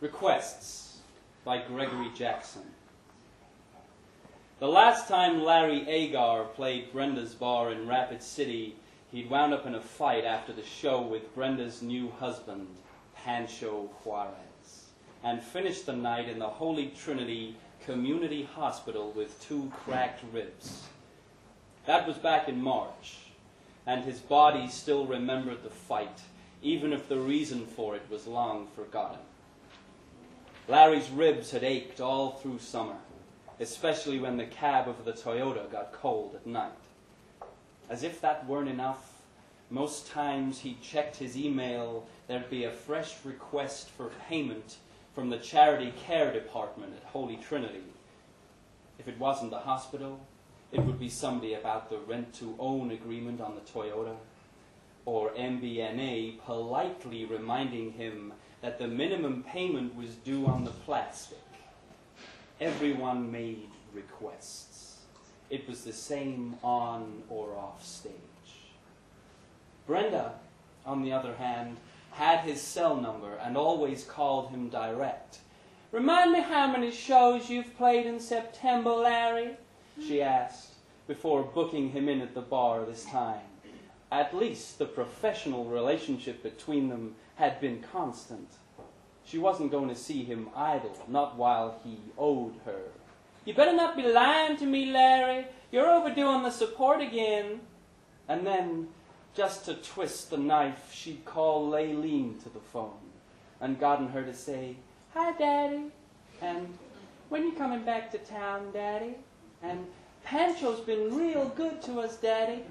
Requests by Gregory Jackson. The last time Larry Agar played Brenda's bar in Rapid City, he'd wound up in a fight after the show with Brenda's new husband, Pancho Juarez, and finished the night in the Holy Trinity Community Hospital with two cracked ribs. That was back in March, and his body still remembered the fight, even if the reason for it was long forgotten. Larry's ribs had ached all through summer, especially when the cab of the Toyota got cold at night. As if that weren't enough, most times he checked his email, there'd be a fresh request for payment from the charity care department at Holy Trinity. If it wasn't the hospital, it would be somebody about the rent to own agreement on the Toyota, or MBNA politely reminding him that the minimum payment was due on the plastic. Everyone made requests. It was the same on or off stage. Brenda, on the other hand, had his cell number and always called him direct. Remind me how many shows you've played in September, Larry? she asked, before booking him in at the bar this time. At least the professional relationship between them had been constant. She wasn't going to see him idle, not while he owed her. You better not be lying to me, Larry. You're overdoing the support again. And then, just to twist the knife, she'd call Layleen to the phone and gotten her to say, Hi, Daddy. And when you coming back to town, Daddy? And Pancho's been real good to us, Daddy.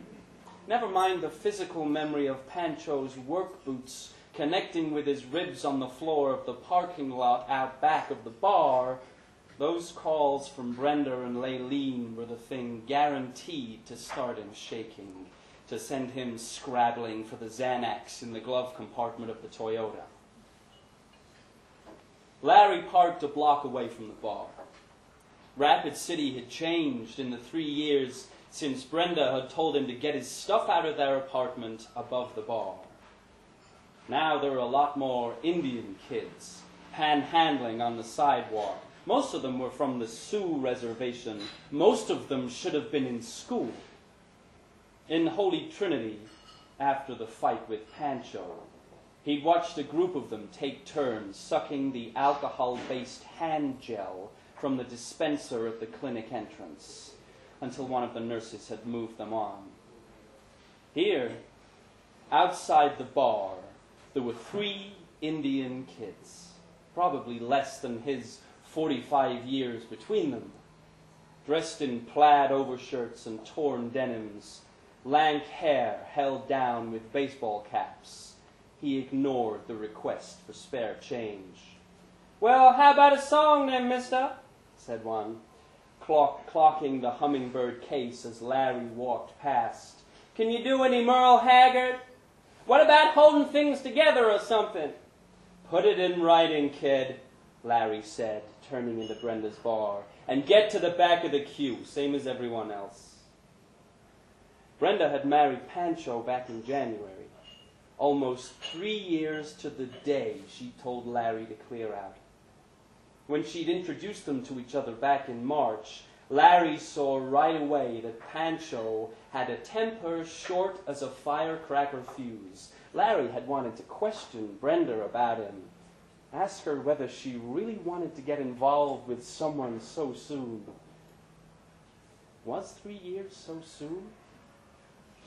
Never mind the physical memory of Pancho's work boots connecting with his ribs on the floor of the parking lot out back of the bar. Those calls from Brenda and Layleen were the thing guaranteed to start him shaking, to send him scrabbling for the Xanax in the glove compartment of the Toyota. Larry parked a block away from the bar. Rapid City had changed in the three years since Brenda had told him to get his stuff out of their apartment above the bar. Now there were a lot more Indian kids panhandling on the sidewalk. Most of them were from the Sioux reservation. Most of them should have been in school. In Holy Trinity, after the fight with Pancho, he'd watched a group of them take turns sucking the alcohol based hand gel from the dispenser at the clinic entrance until one of the nurses had moved them on. Here, outside the bar, there were three Indian kids, probably less than his 45 years between them, dressed in plaid overshirts and torn denims, lank hair held down with baseball caps. He ignored the request for spare change. Well, how about a song then, mister? said one, clock, clocking the hummingbird case as Larry walked past. Can you do any Merle Haggard? What about holding things together or something? Put it in writing, kid, Larry said, turning into Brenda's bar, and get to the back of the queue, same as everyone else. Brenda had married Pancho back in January. Almost three years to the day, she told Larry to clear out. When she'd introduced them to each other back in March, Larry saw right away that Pancho had a temper short as a firecracker fuse. Larry had wanted to question Brenda about him, ask her whether she really wanted to get involved with someone so soon. Was three years so soon?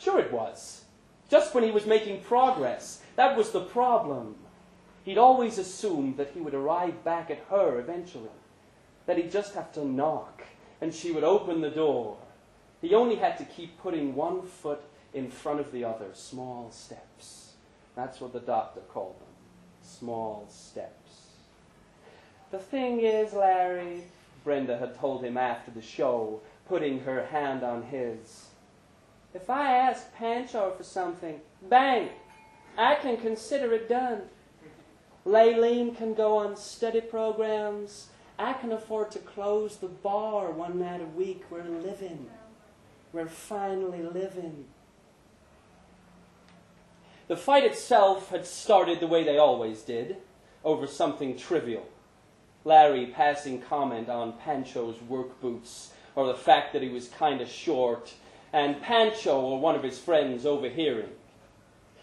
Sure it was. Just when he was making progress. That was the problem. He'd always assumed that he would arrive back at her eventually, that he'd just have to knock and she would open the door. He only had to keep putting one foot in front of the other, small steps. That's what the doctor called them small steps. The thing is, Larry, Brenda had told him after the show, putting her hand on his, if I ask Pancho for something, bang, I can consider it done. Layleen can go on study programs. I can afford to close the bar one night a week. We're living. We're finally living. The fight itself had started the way they always did over something trivial. Larry passing comment on Pancho's work boots, or the fact that he was kind of short, and Pancho or one of his friends overhearing.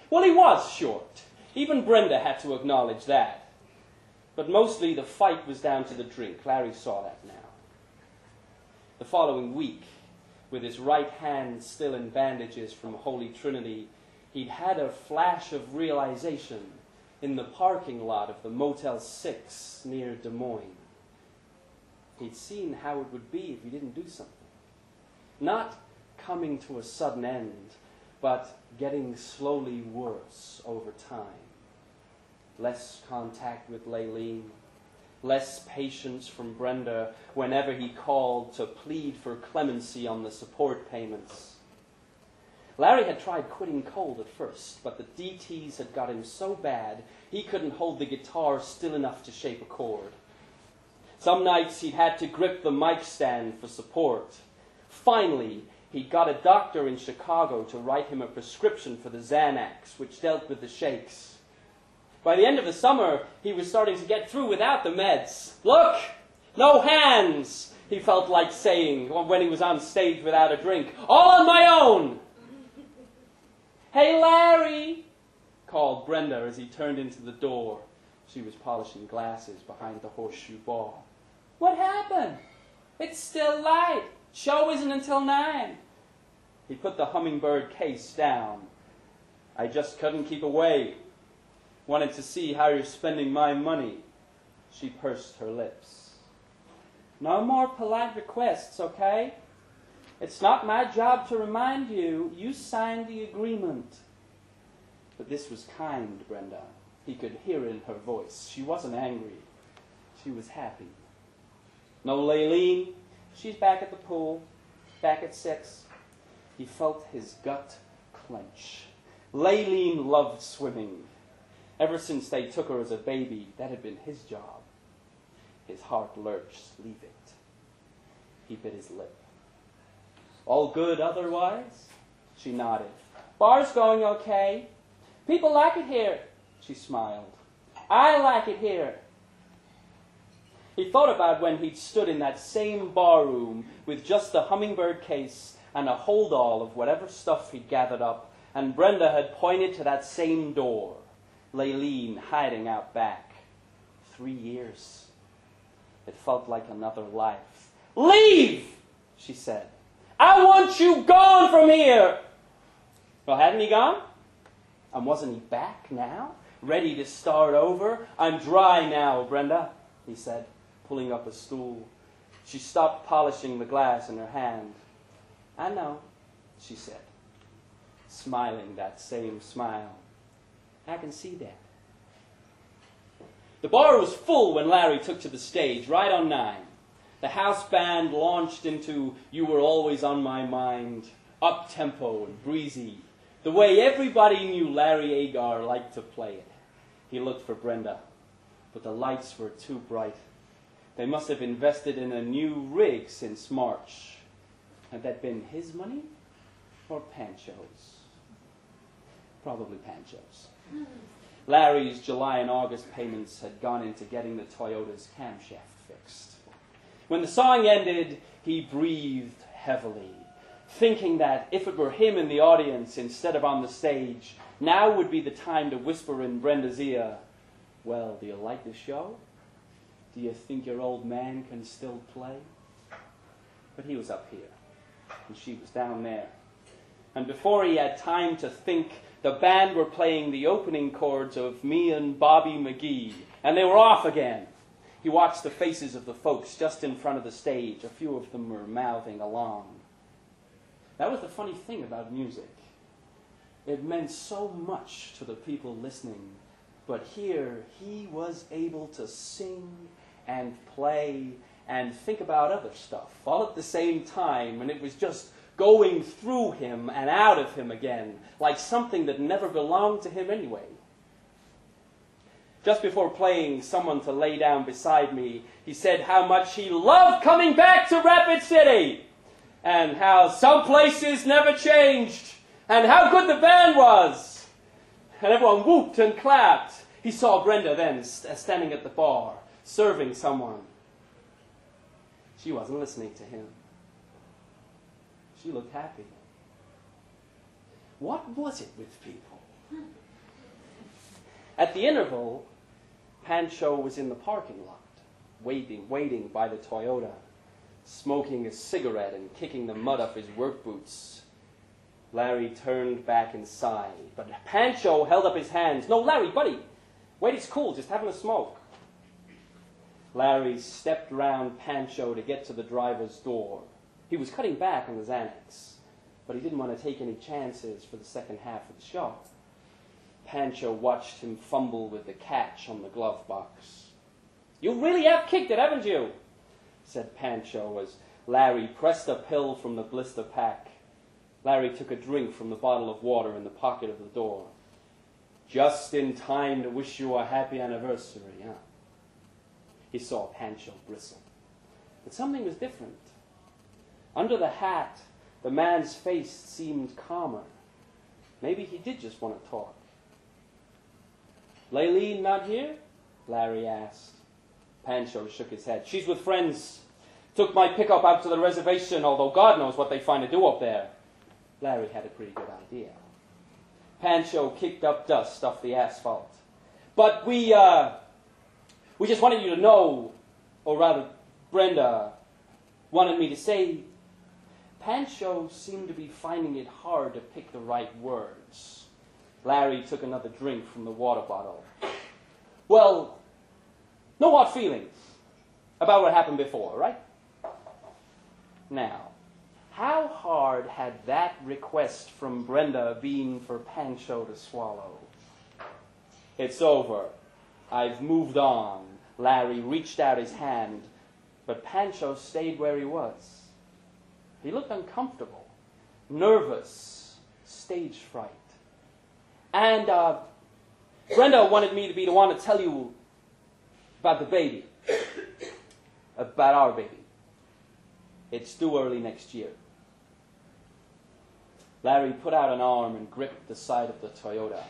Well, he was short. Even Brenda had to acknowledge that. But mostly the fight was down to the drink. Larry saw that now. The following week, with his right hand still in bandages from Holy Trinity, he'd had a flash of realization in the parking lot of the Motel 6 near Des Moines. He'd seen how it would be if he didn't do something. Not coming to a sudden end, but getting slowly worse over time. Less contact with Layleen, less patience from Brenda whenever he called to plead for clemency on the support payments. Larry had tried quitting cold at first, but the DTs had got him so bad he couldn't hold the guitar still enough to shape a chord. Some nights he'd had to grip the mic stand for support. Finally, he got a doctor in Chicago to write him a prescription for the Xanax, which dealt with the shakes. By the end of the summer, he was starting to get through without the meds. Look, no hands, he felt like saying when he was on stage without a drink. All on my own. Hey, Larry, called Brenda as he turned into the door. She was polishing glasses behind the horseshoe bar. What happened? It's still light. Show isn't until nine. He put the hummingbird case down. I just couldn't keep away. Wanted to see how you're spending my money. She pursed her lips. No more polite requests, okay? It's not my job to remind you. You signed the agreement. But this was kind, Brenda. He could hear in her voice. She wasn't angry. She was happy. No Layleen. She's back at the pool, back at six. He felt his gut clench. Layleen loved swimming. Ever since they took her as a baby, that had been his job. His heart lurched. Leave it. He bit his lip. All good otherwise? She nodded. Bar's going okay. People like it here. She smiled. I like it here. He thought about when he'd stood in that same barroom with just the hummingbird case and a holdall of whatever stuff he'd gathered up, and Brenda had pointed to that same door, Layleen hiding out back. Three years. It felt like another life. Leave! she said. I want you gone from here! Well, hadn't he gone? And wasn't he back now? Ready to start over? I'm dry now, Brenda, he said pulling up a stool. She stopped polishing the glass in her hand. I know, she said, smiling that same smile. I can see that. The bar was full when Larry took to the stage, right on nine. The house band launched into You Were Always on My Mind, up tempo and breezy, the way everybody knew Larry Agar liked to play it. He looked for Brenda, but the lights were too bright. They must have invested in a new rig since March. Had that been his money or Pancho's? Probably Pancho's. Larry's July and August payments had gone into getting the Toyota's camshaft fixed. When the song ended, he breathed heavily, thinking that if it were him in the audience instead of on the stage, now would be the time to whisper in Brenda's ear, Well, do you like the show? Do you think your old man can still play? But he was up here, and she was down there. And before he had time to think, the band were playing the opening chords of Me and Bobby McGee, and they were off again. He watched the faces of the folks just in front of the stage. A few of them were mouthing along. That was the funny thing about music. It meant so much to the people listening, but here he was able to sing and play and think about other stuff all at the same time, and it was just going through him and out of him again, like something that never belonged to him anyway. Just before playing Someone to Lay Down Beside Me, he said how much he loved coming back to Rapid City, and how some places never changed, and how good the band was. And everyone whooped and clapped. He saw Brenda then standing at the bar, serving someone. She wasn't listening to him. She looked happy. What was it with people? At the interval, Pancho was in the parking lot, waiting, waiting by the Toyota, smoking a cigarette and kicking the mud off his work boots. Larry turned back and sighed, but Pancho held up his hands. No, Larry, buddy, wait, it's cool, just having a smoke. Larry stepped round Pancho to get to the driver's door. He was cutting back on the Xanax, but he didn't want to take any chances for the second half of the shot. Pancho watched him fumble with the catch on the glove box. You really have kicked it, haven't you? said Pancho as Larry pressed a pill from the blister pack. Larry took a drink from the bottle of water in the pocket of the door. Just in time to wish you a happy anniversary, huh? He saw Pancho bristle. But something was different. Under the hat, the man's face seemed calmer. Maybe he did just want to talk. Layleen not here? Larry asked. Pancho shook his head. She's with friends. Took my pickup out to the reservation, although God knows what they find to do up there. Larry had a pretty good idea. Pancho kicked up dust off the asphalt. But we, uh, we just wanted you to know, or rather, Brenda wanted me to say, Pancho seemed to be finding it hard to pick the right words. Larry took another drink from the water bottle. Well, no hard feelings about what happened before, right? Now, how hard had that request from Brenda been for Pancho to swallow? It's over. I've moved on. Larry reached out his hand, but Pancho stayed where he was. He looked uncomfortable, nervous, stage fright. And uh, Brenda wanted me to be the one to tell you about the baby, about our baby. It's due early next year. Larry put out an arm and gripped the side of the Toyota.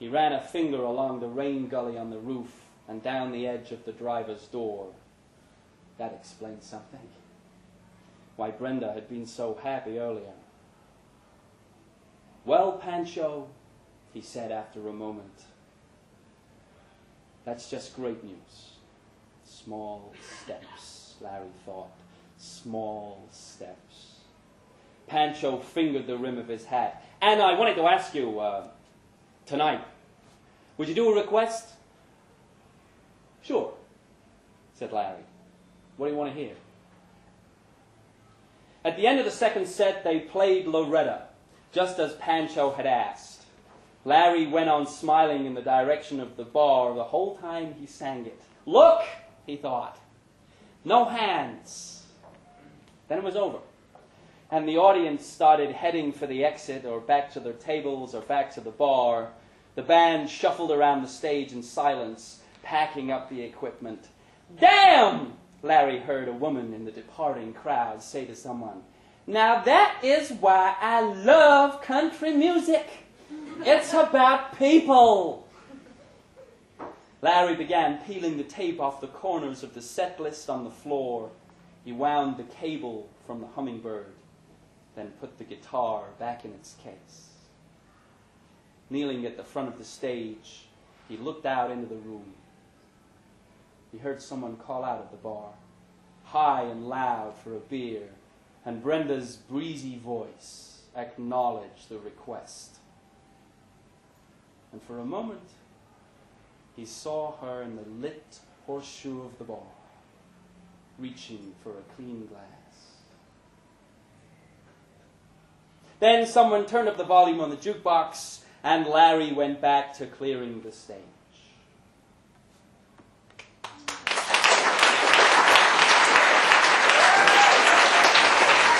He ran a finger along the rain gully on the roof and down the edge of the driver's door. That explained something. Why Brenda had been so happy earlier. Well, Pancho, he said after a moment, that's just great news. Small steps, Larry thought. Small steps. Pancho fingered the rim of his hat. And I wanted to ask you uh, tonight would you do a request? Sure, said Larry. What do you want to hear? At the end of the second set, they played Loretta, just as Pancho had asked. Larry went on smiling in the direction of the bar the whole time he sang it. Look, he thought. No hands. Then it was over. And the audience started heading for the exit or back to their tables or back to the bar. The band shuffled around the stage in silence, packing up the equipment. Damn! Larry heard a woman in the departing crowd say to someone. Now that is why I love country music. It's about people. Larry began peeling the tape off the corners of the set list on the floor. He wound the cable from the hummingbird, then put the guitar back in its case. Kneeling at the front of the stage, he looked out into the room. He heard someone call out at the bar, high and loud for a beer, and Brenda's breezy voice acknowledged the request. And for a moment, he saw her in the lit horseshoe of the bar, reaching for a clean glass. Then someone turned up the volume on the jukebox, and Larry went back to clearing the stage.